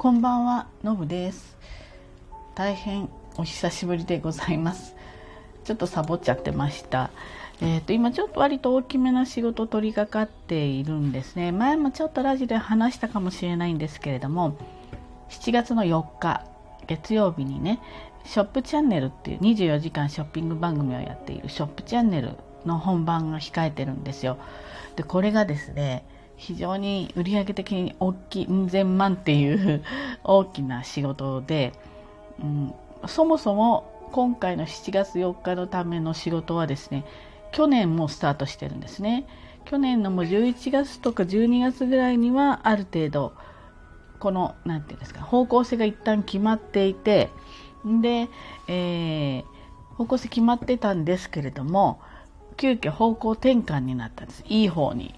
こんばんは、のぶです。大変お久しぶりでございます。ちょっとサボっちゃってました。えっ、ー、と今ちょっと割と大きめな仕事取り掛かっているんですね。前もちょっとラジオで話したかもしれないんですけれども、7月の4日月曜日にね、ショップチャンネルっていう24時間ショッピング番組をやっているショップチャンネルの本番が控えてるんですよ。でこれがですね非常に売上的に大きいうん千万っていう大きな仕事で、うん、そもそも今回の7月4日のための仕事はですね去年もスタートしてるんですね。去年のもう11月とか12月ぐらいにはある程度この何て言うんですか方向性が一旦決まっていてで、えー、方向性決まってたんですけれども急遽方向転換になったんです。いい方に。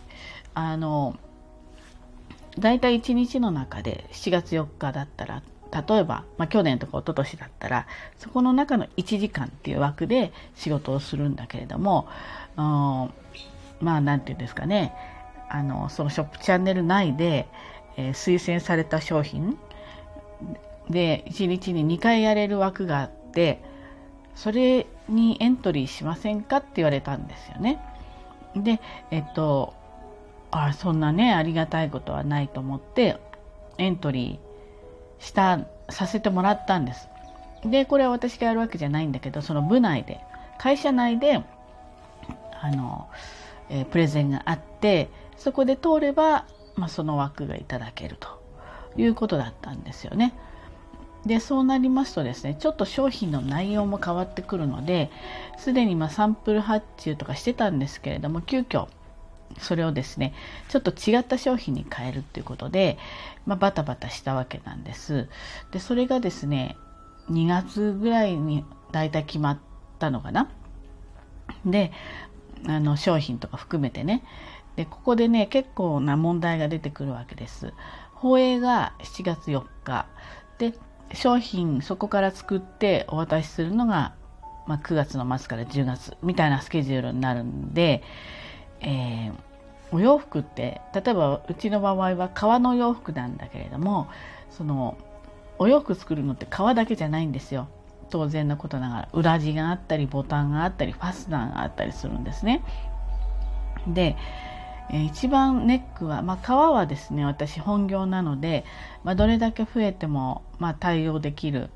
あの大体1日の中で7月4日だったら例えば、まあ、去年とか一昨年だったらそこの中の1時間っていう枠で仕事をするんだけれどもまあ何て言うんですかねあのそのショップチャンネル内で、えー、推薦された商品で1日に2回やれる枠があってそれにエントリーしませんかって言われたんですよね。でえっとあそんなねありがたいことはないと思ってエントリーしたさせてもらったんです。でこれは私がやるわけじゃないんだけどその部内で会社内であの、えー、プレゼンがあってそこで通れば、まあ、その枠がいただけるということだったんですよね。でそうなりますとですねちょっと商品の内容も変わってくるのですでにまサンプル発注とかしてたんですけれども急遽それをですねちょっと違った商品に変えるっていうことで、まあ、バタバタしたわけなんです。でそれがですね2月ぐらいに大体決まったのかな？であの商品とか含めてね。でここでね結構な問題が出てくるわけです。放映が7月4日。で商品そこから作ってお渡しするのが、まあ、9月の末から10月みたいなスケジュールになるんでえー、お洋服って例えばうちの場合は革の洋服なんだけれどもそのお洋服作るのって革だけじゃないんですよ。当然のことながら。裏地があったりボタンがあったりファスナーがあったりするんですね。で、えー、一番ネックは、まあ、革はですね私本業なので、まあ、どれだけ増えても、まあ、対応できる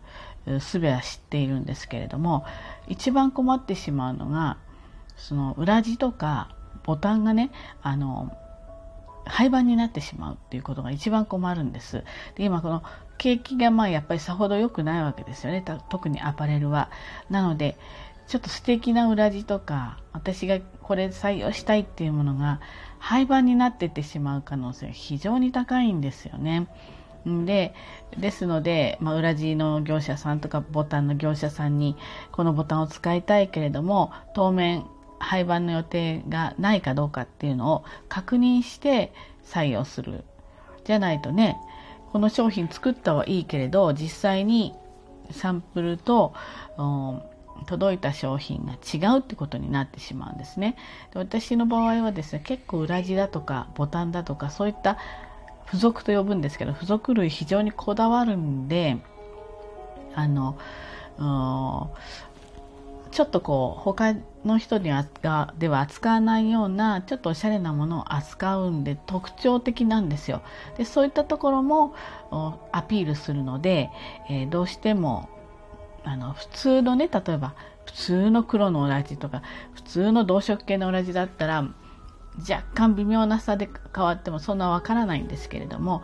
術は知っているんですけれども一番困ってしまうのがその裏地とかボタンがねあの廃盤になってしまうっていうことが一番困るんです。で今この景気がまあやっぱりさほど良くないわけですよね特にアパレルは。なのでちょっと素敵な裏地とか私がこれ採用したいっていうものが廃盤になってってしまう可能性が非常に高いんですよね。でですので、まあ、裏地の業者さんとかボタンの業者さんにこのボタンを使いたいけれども当面廃盤の予定がないかどうかっていうのを確認して採用する。じゃないとねこの商品作ったはいいけれど実際にサンプルと、うん、届いた商品が違うってことになってしまうんですね。で私の場合はですね結構裏地だとかボタンだとかそういった付属と呼ぶんですけど付属類非常にこだわるんであの、ちょっとこう他の人にはでは扱わないようなちょっとおしゃれなものを扱うんで特徴的なんですよ。でそういったところもアピールするので、えー、どうしてもあの普通のね例えば普通の黒の裏地とか普通の同色系の裏地だったら若干微妙な差で変わってもそんなわからないんですけれども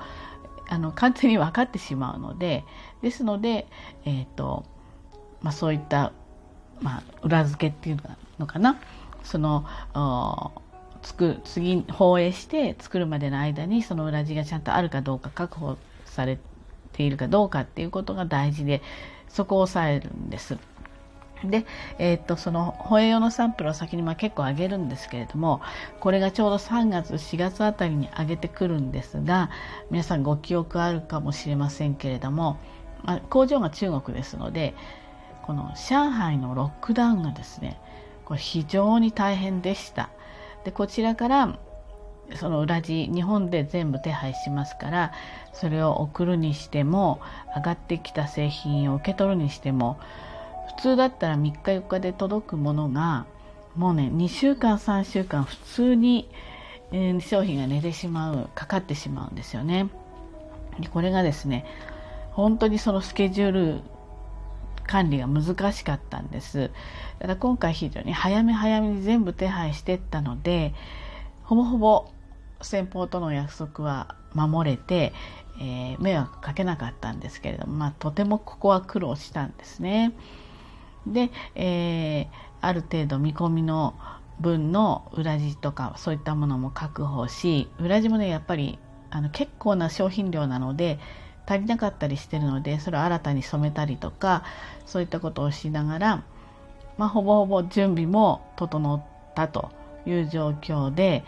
あの完全に分かってしまうのでですので、えーとまあ、そういったまあ、裏付けっていうのかなそのつく次放映して作るまでの間にその裏地がちゃんとあるかどうか確保されているかどうかっていうことが大事でそこを押さえるんです。で、えー、っとその保栄用のサンプルを先にまあ結構上げるんですけれどもこれがちょうど3月4月あたりに上げてくるんですが皆さんご記憶あるかもしれませんけれども、工場が中国ですのでこの上海のロックダウンがですねこれ非常に大変でしたでこちらからその裏地日本で全部手配しますからそれを送るにしても上がってきた製品を受け取るにしても普通だったら3日4日で届くものがもうね2週間3週間普通に、え、商品が寝てしまうかかってしまうんですよね。でこれがですね本当にそのスケジュール管理が難しかったんですた。だ今回非常に早め早めに全部手配してったのでほぼほぼ先方との約束は守れて、えー、迷惑かけなかったんですけれども、まあ、とてもここは苦労したんですね。で、えー、ある程度見込みの分の裏地とかそういったものも確保し裏地もねやっぱりあの結構な商品量なので足りなかったりしてるのでそれを新たに染めたりとかそういったことをしながら、まあ、ほぼほぼ準備も整ったという状況で、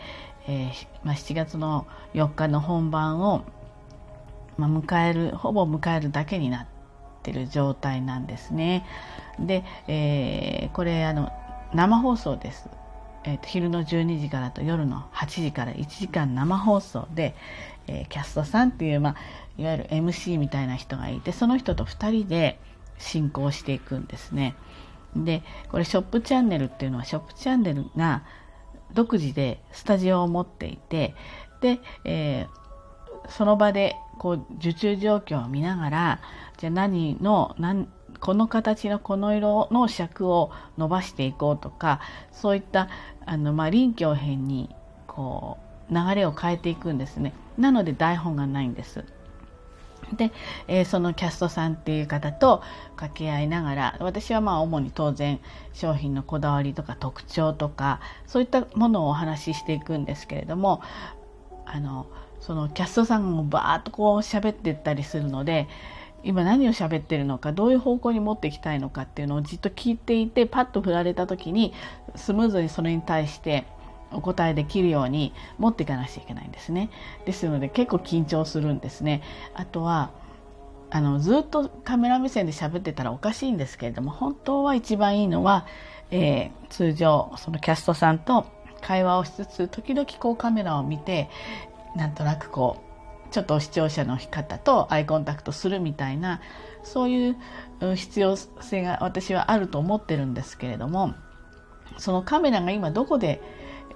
えー、まあ、7月の4日の本番を、まあ、迎えるほぼ迎えるだけになってる状態なんですね。で、えー、これあの生放送です。えーと、昼の12時からと夜の8時から1時間生放送で、えー、キャストさんっていう、まあ、いわゆる MC みたいな人がいてその人と2人で進行していくんですね。でこれショップチャンネルっていうのはショップチャンネルが独自でスタジオを持っていてで、えー、その場でこう受注状況を見ながらじゃあ何の何この形のこの色の尺を伸ばしていこうとかそういったあの、まあ、臨機応変にこう流れを変えていくんですねなので台本がないんです。で、えー、そのキャストさんっていう方と掛け合いながら私はまあ主に当然商品のこだわりとか特徴とかそういったものをお話ししていくんですけれどもあのそのキャストさんもバーッとこう喋っていったりするので今何を喋ってるのかどういう方向に持っていきたいのかっていうのをじっと聞いていてパッと振られた時にスムーズにそれに対してお答えできるように持っていかなくちゃいけないんですね。ですので結構緊張するんですね。あとはあのずっとカメラ目線で喋ってたらおかしいんですけれども本当は一番いいのは、えー、通常そのキャストさんと会話をしつつ時々こうカメラを見てなんとなくこうちょっと視聴者の方とアイコンタクトするみたいなそういう必要性が私はあると思ってるんですけれどもそのカメラが今どこで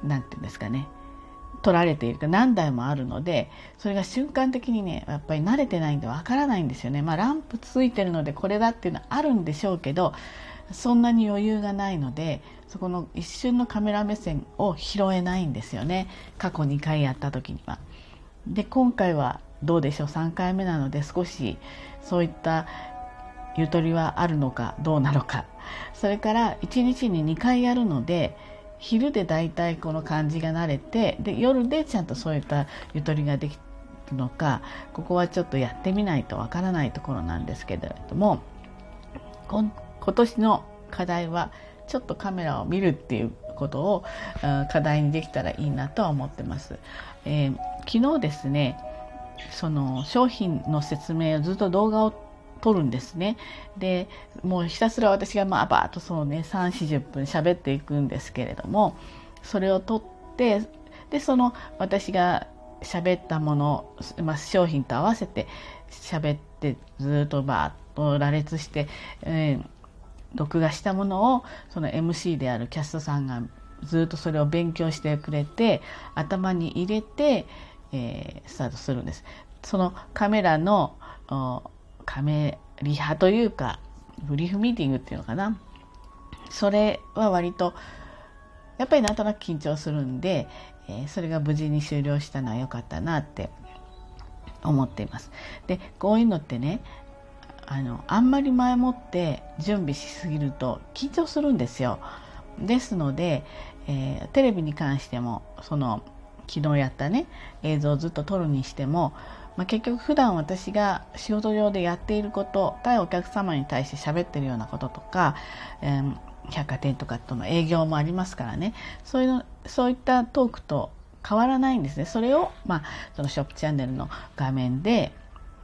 何て言うんですかね撮られているか何台もあるのでそれが瞬間的にねやっぱり慣れてないんでわからないんですよね。まあランプついてるのでこれだっていうのはあるんでしょうけどそんなに余裕がないのでそこの一瞬のカメラ目線を拾えないんですよね過去2回やった時には。で今回はどうでしょう？3回目なので少しそういったゆとりはあるのかどうなのかそれから1日に2回やるので昼で大体この感じが慣れてで夜でちゃんとそういったゆとりができるのかここはちょっとやってみないとわからないところなんですけれども今年の課題はちょっとカメラを見るっていうことを課題にできたらいいなとは思ってます。えー、昨日ですねその商品の説明をずっと動画を撮るんですね。でもうひたすら私がまあバーッとそうね3 4 0分喋っていくんですけれどもそれを撮ってでその私が喋ったもの、まあ、商品と合わせて喋ってずっとバーッと羅列して、えー、録画したものをその MC であるキャストさんがずっとそれを勉強してくれて頭に入れて、えー、スタートするんです。そのカメラのカメリハというかブリーフミーティングっていうのかなそれは割とやっぱりなんとなく緊張するんで、えー、それが無事に終了したのは良かったなって思っています。でこういうのってねあのあんまり前もって準備しすぎると緊張するんですよ。ですので、えー、テレビに関してもその昨日やったね映像をずっと撮るにしてもまあ、結局普段私が仕事上でやっていること対お客様に対して喋ってるようなこととか、えー、百貨店とかとの営業もありますからね。そういうそういったトークと変わらないんですね。それを、まあ、そのショップチャンネルの画面で、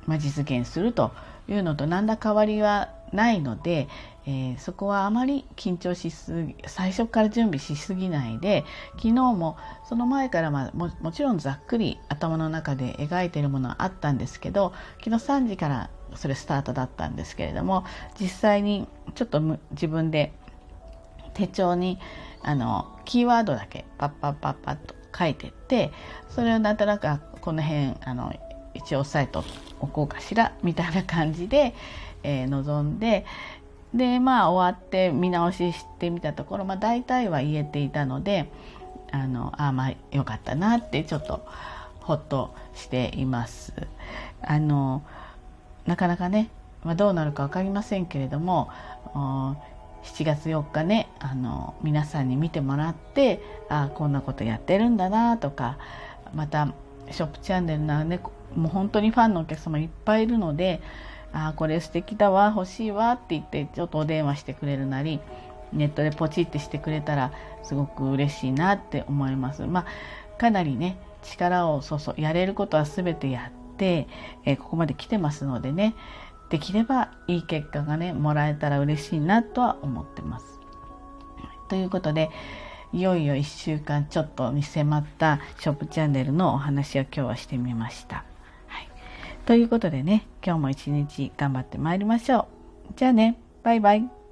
まあ、実現するというのと何ら変わりはないので、えー、そこはあまり緊張しすぎ最初から準備しすぎないで昨日もその前からまあももちろんざっくり頭の中で描いてるものはあったんですけど昨日3時からそれスタートだったんですけれども実際にちょっと自分で手帳にあのキーワードだけパッパッパッパッと書いてってそれをなんとなくこの辺あの一応押さえておこうかしらみたいな感じで、えー、臨んででまあ終わって見直ししてみたところ、まあ、大体は言えていたのであのあまあよかったなってちょっとほっとしています。あのなかなかね、まあ、どうなるか分かりませんけれども7月4日ねあの皆さんに見てもらってあこんなことやってるんだなとかまたショップチャンネルなねもう本当にファンのお客様いっぱいいるのでああこれ素敵だわ欲しいわって言ってちょっとお電話してくれるなりネットでポチってしてくれたらすごく嬉しいなって思います。まあ、かなりね力を注やれることは全てやって、えー、ここまで来てますのでねできればいい結果がねもらえたら嬉しいなとは思ってます。ということでいよいよ1週間ちょっとに迫ったショップチャンネルのお話を今日はしてみました。ということでね、今日も一日頑張ってまいりましょう。じゃあね、バイバイ。